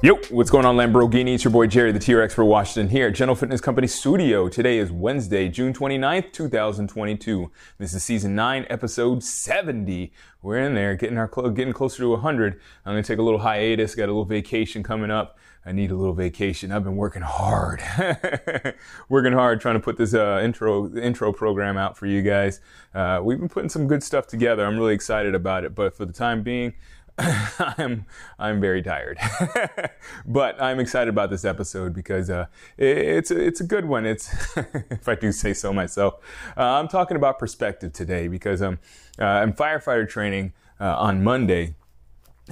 Yo, what's going on, Lamborghini? It's your boy Jerry, the TRX for Washington here at General Fitness Company Studio. Today is Wednesday, June 29th, 2022. This is season 9, episode 70. We're in there, getting our clo- getting closer to 100. I'm going to take a little hiatus, got a little vacation coming up. I need a little vacation. I've been working hard. working hard trying to put this uh, intro intro program out for you guys. Uh, we've been putting some good stuff together. I'm really excited about it, but for the time being, I'm I'm very tired, but I'm excited about this episode because uh, it- it's a, it's a good one. It's if I do say so myself. Uh, I'm talking about perspective today because um, uh, in firefighter training uh, on Monday,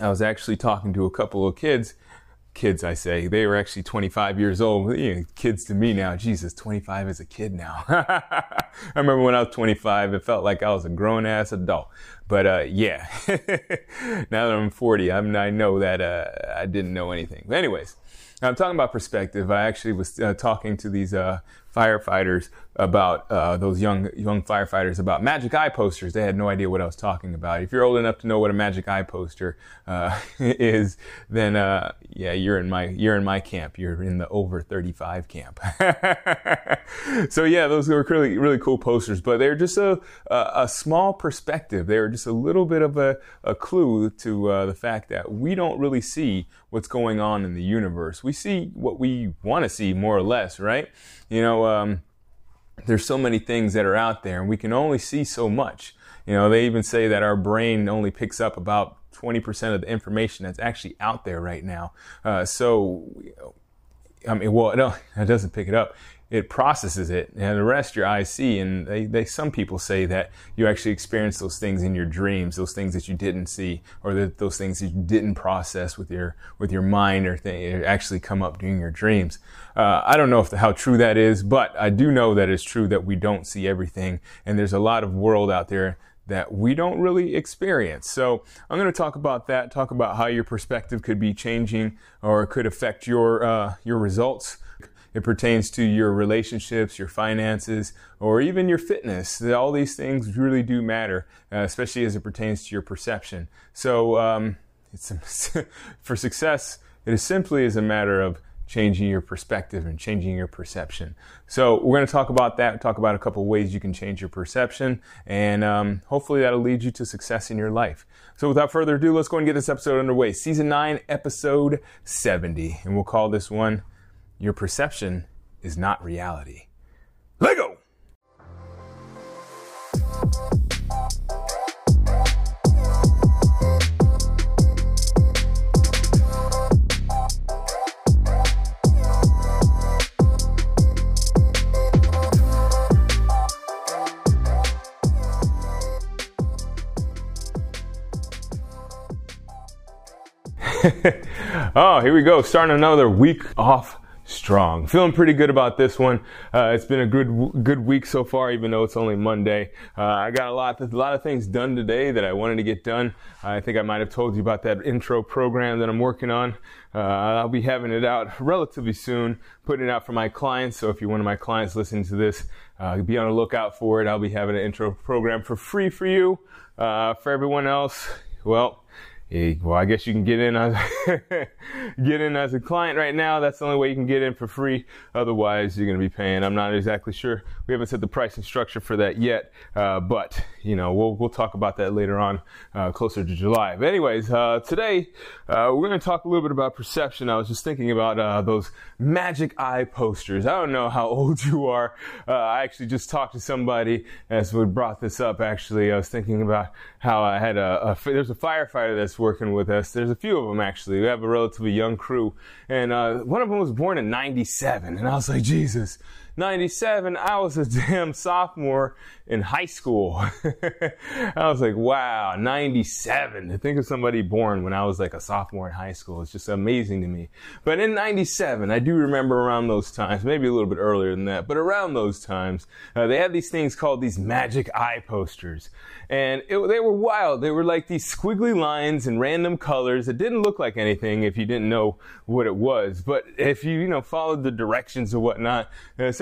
I was actually talking to a couple of kids. Kids, I say, they were actually 25 years old. You know, kids to me now, Jesus, 25 is a kid now. I remember when I was 25, it felt like I was a grown ass adult. But uh, yeah, now that I'm 40, I'm, I know that uh, I didn't know anything. But anyways, I'm talking about perspective. I actually was uh, talking to these uh, firefighters about uh, those young young firefighters about magic eye posters. They had no idea what I was talking about. If you're old enough to know what a magic eye poster uh, is, then yeah, you're in my you're in my camp. You're in the over 35 camp. so yeah, those were really really cool posters, but they're just a a, a small perspective. They're just a little bit of a, a clue to uh, the fact that we don't really see what's going on in the universe. We see what we want to see, more or less, right? You know. Um, there's so many things that are out there and we can only see so much. You know, they even say that our brain only picks up about 20% of the information that's actually out there right now. Uh, so, I mean, well, no, it doesn't pick it up. It processes it, and the rest your eyes see. And they, they, some people say that you actually experience those things in your dreams, those things that you didn't see, or that those things that you didn't process with your with your mind, or th- actually come up during your dreams. Uh, I don't know if the, how true that is, but I do know that it's true that we don't see everything, and there's a lot of world out there that we don't really experience. So I'm going to talk about that, talk about how your perspective could be changing or could affect your uh, your results. It pertains to your relationships, your finances, or even your fitness. All these things really do matter, uh, especially as it pertains to your perception. So um, for success. It is simply as a matter of changing your perspective and changing your perception. So we're going to talk about that. Talk about a couple ways you can change your perception, and um, hopefully that'll lead you to success in your life. So without further ado, let's go and get this episode underway. Season nine, episode seventy, and we'll call this one "Your Perception Is Not Reality." Lego. oh, here we go. Starting another week off strong. Feeling pretty good about this one. Uh, it's been a good good week so far, even though it's only Monday. Uh, I got a lot a lot of things done today that I wanted to get done. I think I might have told you about that intro program that I'm working on. Uh, I'll be having it out relatively soon, putting it out for my clients. So if you're one of my clients listening to this, uh, be on the lookout for it. I'll be having an intro program for free for you. Uh, for everyone else, well. Well, I guess you can get in as get in as a client right now. That's the only way you can get in for free. Otherwise, you're going to be paying. I'm not exactly sure. We haven't set the pricing structure for that yet, uh, but you know we'll we'll talk about that later on, uh, closer to July. But anyways, uh, today uh, we're going to talk a little bit about perception. I was just thinking about uh, those magic eye posters. I don't know how old you are. Uh, I actually just talked to somebody as we brought this up. Actually, I was thinking about how I had a, a there's a firefighter that's working with us. There's a few of them actually. We have a relatively young crew, and uh, one of them was born in '97, and I was like, Jesus, 97, I was a damn sophomore in high school. I was like, wow, 97. To think of somebody born when I was like a sophomore in high school is just amazing to me. But in 97, I do remember around those times, maybe a little bit earlier than that, but around those times, uh, they had these things called these magic eye posters. And it, they were wild. They were like these squiggly lines and random colors. It didn't look like anything if you didn't know what it was. But if you, you know, followed the directions or whatnot,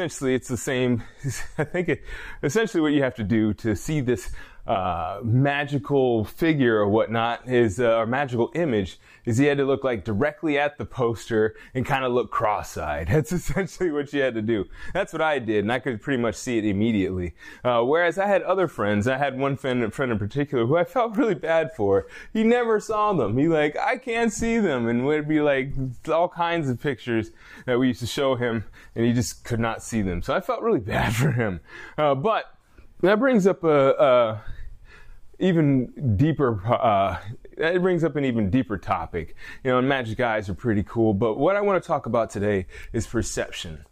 essentially it's the same. I think it, essentially what you have to do to see this uh, magical figure or whatnot is, uh, or magical image is he had to look like directly at the poster and kind of look cross-eyed. That's essentially what you had to do. That's what I did, and I could pretty much see it immediately. Uh, whereas I had other friends, I had one friend, friend in particular who I felt really bad for. He never saw them. He like, I can't see them, and would be like all kinds of pictures that we used to show him, and he just could not see them. So I felt really bad for him. Uh, but that brings up a, a even deeper uh, it brings up an even deeper topic. You know magic eyes are pretty cool but what i want to talk about today is perception.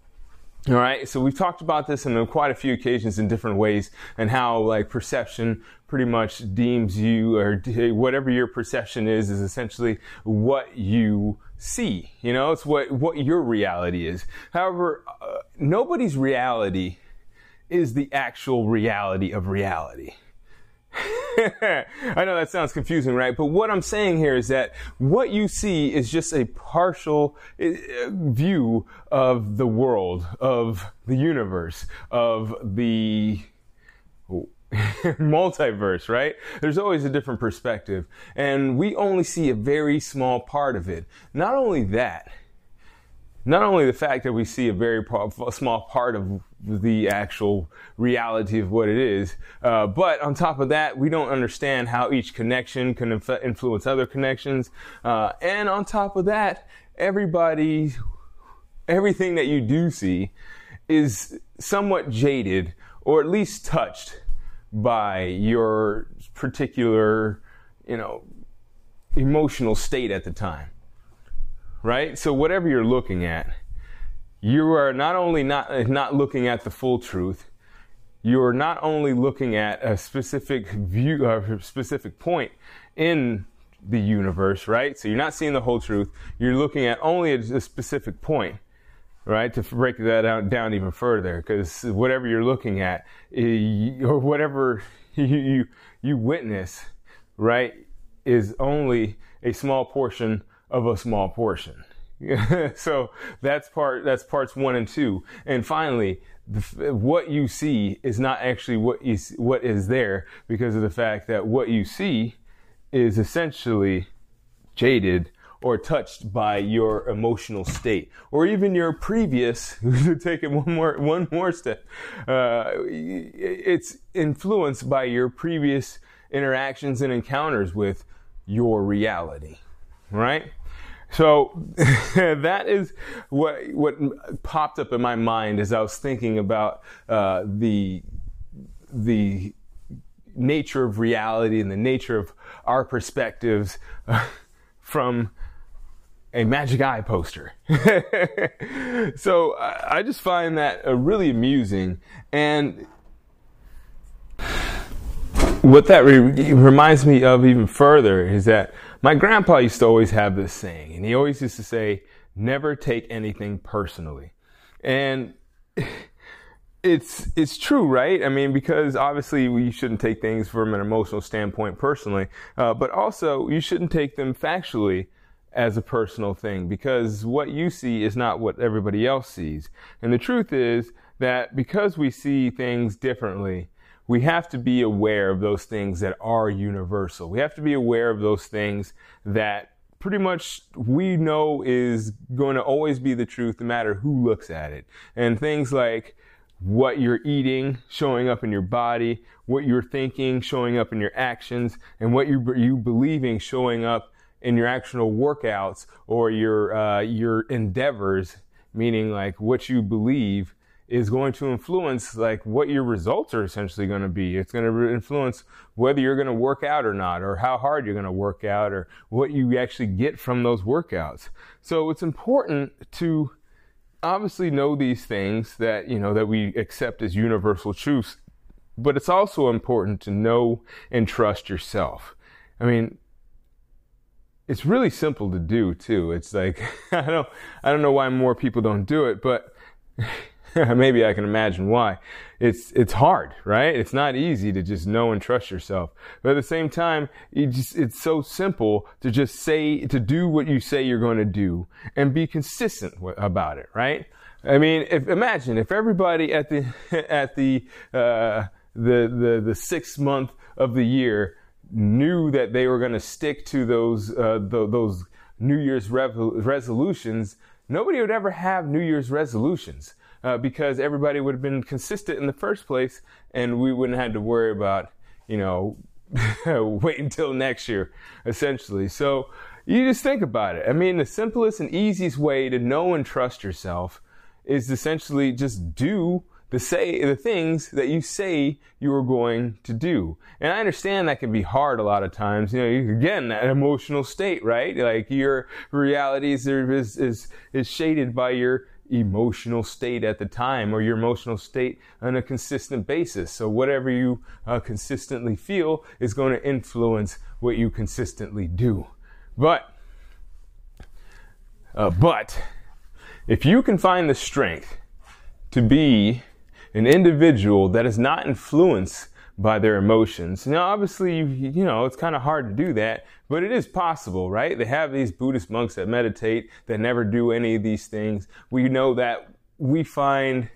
All right so we've talked about this in quite a few occasions in different ways and how like perception pretty much deems you or whatever your perception is is essentially what you see. You know it's what what your reality is. However uh, nobody's reality is the actual reality of reality I know that sounds confusing, right? But what I'm saying here is that what you see is just a partial uh, view of the world, of the universe, of the multiverse, right? There's always a different perspective. And we only see a very small part of it. Not only that, not only the fact that we see a very small part of the actual reality of what it is, uh, but on top of that, we don't understand how each connection can inf- influence other connections. Uh, and on top of that, everybody, everything that you do see is somewhat jaded or at least touched by your particular, you know, emotional state at the time right? So whatever you're looking at, you are not only not, not looking at the full truth, you're not only looking at a specific view, a specific point in the universe, right? So you're not seeing the whole truth. You're looking at only a, a specific point, right? To break that down, down even further, because whatever you're looking at, eh, or whatever you, you, you witness, right, is only a small portion of a small portion. so that's part that's parts one and two. And finally, the, what you see is not actually what is what is there because of the fact that what you see is essentially jaded or touched by your emotional state or even your previous to take it one more one more step uh, it's influenced by your previous interactions and encounters with your reality right so that is what what popped up in my mind as I was thinking about uh, the the nature of reality and the nature of our perspectives from a magic eye poster. so I, I just find that uh, really amusing and what that re- reminds me of even further is that my grandpa used to always have this saying, and he always used to say, never take anything personally. And it's it's true, right? I mean, because obviously we shouldn't take things from an emotional standpoint personally, uh, but also you shouldn't take them factually as a personal thing because what you see is not what everybody else sees. And the truth is that because we see things differently, we have to be aware of those things that are universal. We have to be aware of those things that pretty much we know is going to always be the truth no matter who looks at it. And things like what you're eating showing up in your body, what you're thinking showing up in your actions, and what you you believing showing up in your actual workouts or your uh, your endeavors, meaning like what you believe is going to influence like what your results are essentially going to be. It's going to influence whether you're going to work out or not, or how hard you're going to work out, or what you actually get from those workouts. So it's important to obviously know these things that, you know, that we accept as universal truths, but it's also important to know and trust yourself. I mean, it's really simple to do too. It's like I don't I don't know why more people don't do it, but maybe I can imagine why. It's it's hard, right? It's not easy to just know and trust yourself. But at the same time, just, it's so simple to just say to do what you say you're going to do and be consistent about it, right? I mean, if imagine if everybody at the at the uh, the the the sixth month of the year knew that they were going to stick to those uh, those New Year's resolutions, nobody would ever have New Year's resolutions uh, because everybody would have been consistent in the first place, and we wouldn't have to worry about you know wait until next year, essentially. So you just think about it. I mean, the simplest and easiest way to know and trust yourself is essentially just do the say the things that you say you are going to do. And I understand that can be hard a lot of times. You know, you, again, that emotional state, right? Like your reality is, is is shaded by your emotional state at the time or your emotional state on a consistent basis. So whatever you uh, consistently feel is going to influence what you consistently do. But uh, but if you can find the strength to be an individual that is not influenced by their emotions. Now, obviously, you, you know, it's kind of hard to do that, but it is possible, right? They have these Buddhist monks that meditate, that never do any of these things. We know that we find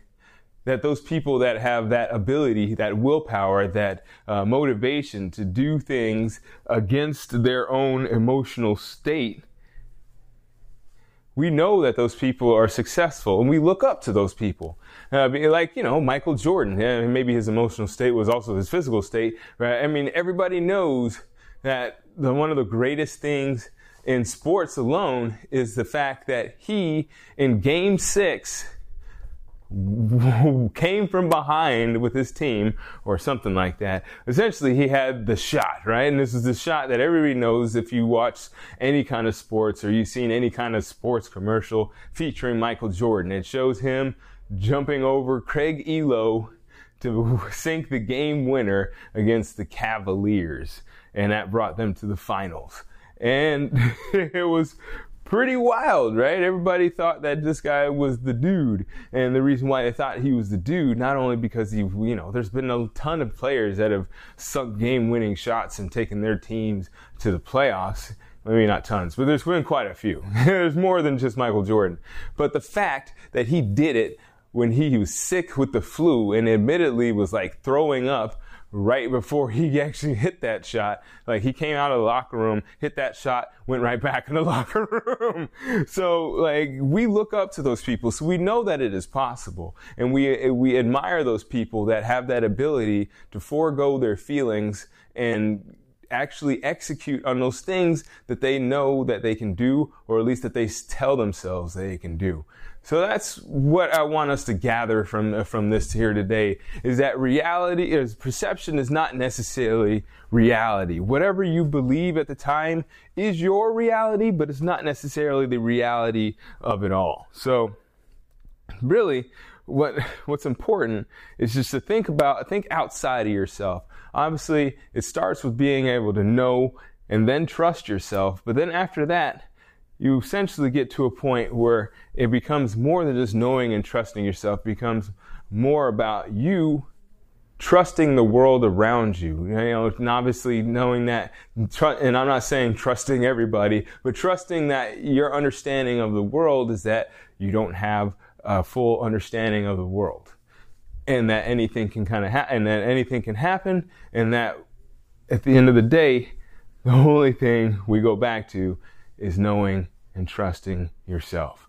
that those people that have that ability, that willpower, that uh, motivation to do things against their own emotional state, we know that those people are successful and we look up to those people. Uh, like, you know, Michael Jordan, yeah, maybe his emotional state was also his physical state, right? I mean, everybody knows that the, one of the greatest things in sports alone is the fact that he, in game six, came from behind with his team or something like that. Essentially, he had the shot, right? And this is the shot that everybody knows if you watch any kind of sports or you've seen any kind of sports commercial featuring Michael Jordan. It shows him jumping over Craig Ehlo to sink the game winner against the Cavaliers. And that brought them to the finals. And it was pretty wild, right? Everybody thought that this guy was the dude. And the reason why they thought he was the dude, not only because he, you know, there's been a ton of players that have sunk game winning shots and taken their teams to the playoffs. Maybe not tons, but there's been quite a few. there's more than just Michael Jordan. But the fact that he did it when he was sick with the flu and admittedly was like throwing up right before he actually hit that shot. Like he came out of the locker room, hit that shot, went right back in the locker room. So like we look up to those people. So we know that it is possible. And we, we admire those people that have that ability to forego their feelings and actually execute on those things that they know that they can do, or at least that they tell themselves they can do. So that's what I want us to gather from from this here today is that reality is perception is not necessarily reality. Whatever you believe at the time is your reality, but it's not necessarily the reality of it all. So really what what's important is just to think about think outside of yourself. Obviously, it starts with being able to know and then trust yourself, but then after that, you essentially get to a point where it becomes more than just knowing and trusting yourself, it becomes more about you trusting the world around you. You know, and obviously knowing that, and I'm not saying trusting everybody, but trusting that your understanding of the world is that you don't have a full understanding of the world. And that anything can kind of happen, and that anything can happen, and that at the end of the day, the only thing we go back to is knowing and trusting yourself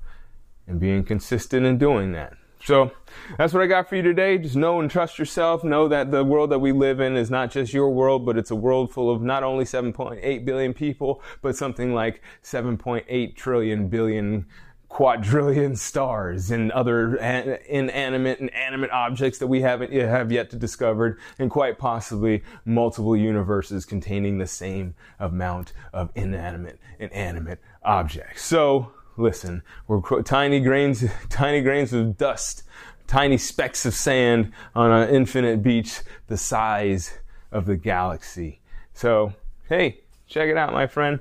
and being consistent in doing that. So that's what I got for you today. Just know and trust yourself. Know that the world that we live in is not just your world, but it's a world full of not only 7.8 billion people, but something like 7.8 trillion billion quadrillion stars and other inanimate and animate objects that we haven't yet, have yet to discover, and quite possibly multiple universes containing the same amount of inanimate and animate objects. So listen, we're tiny grains, tiny grains of dust, tiny specks of sand on an infinite beach the size of the galaxy. So, hey, check it out, my friend.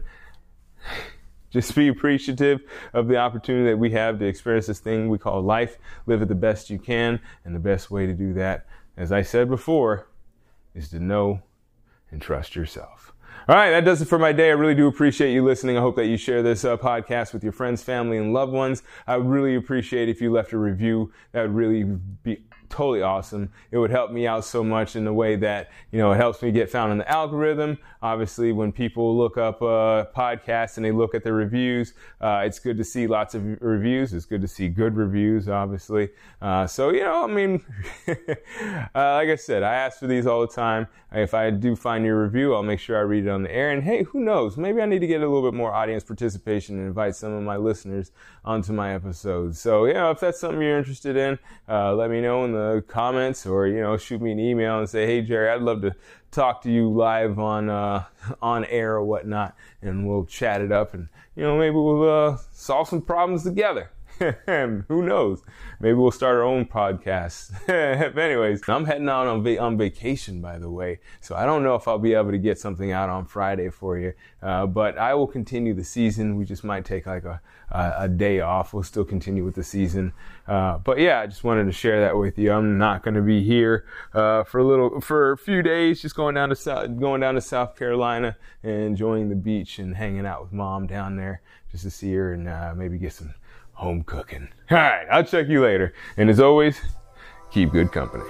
Just be appreciative of the opportunity that we have to experience this thing we call life. Live it the best you can. And the best way to do that, as I said before, is to know and trust yourself. All right, that does it for my day. I really do appreciate you listening. I hope that you share this uh, podcast with your friends, family, and loved ones. I would really appreciate if you left a review. That would really be totally awesome. It would help me out so much in the way that, you know, it helps me get found in the algorithm. Obviously, when people look up uh, podcasts and they look at the reviews, uh, it's good to see lots of reviews. It's good to see good reviews, obviously. Uh, so, you know, I mean, uh, like I said, I ask for these all the time. If I do find your review, I'll make sure I read it on the air. And hey, who knows? Maybe I need to get a little bit more audience participation and invite some of my listeners onto my episodes. So, you know, if that's something you're interested in, uh, let me know in the comments or, you know, shoot me an email and say, hey, Jerry, I'd love to talk to you live on, uh, on air or whatnot. And we'll chat it up and, you know, maybe we'll uh, solve some problems together. Who knows? Maybe we'll start our own podcast. anyways, I'm heading out on, va- on vacation, by the way. So I don't know if I'll be able to get something out on Friday for you. Uh, but I will continue the season. We just might take like a, a, a day off. We'll still continue with the season. Uh, but yeah, I just wanted to share that with you. I'm not going to be here uh, for a little, for a few days, just going down to South, going down to South Carolina and enjoying the beach and hanging out with mom down there just to see her and uh, maybe get some home cooking. All right, I'll check you later. And as always, keep good company.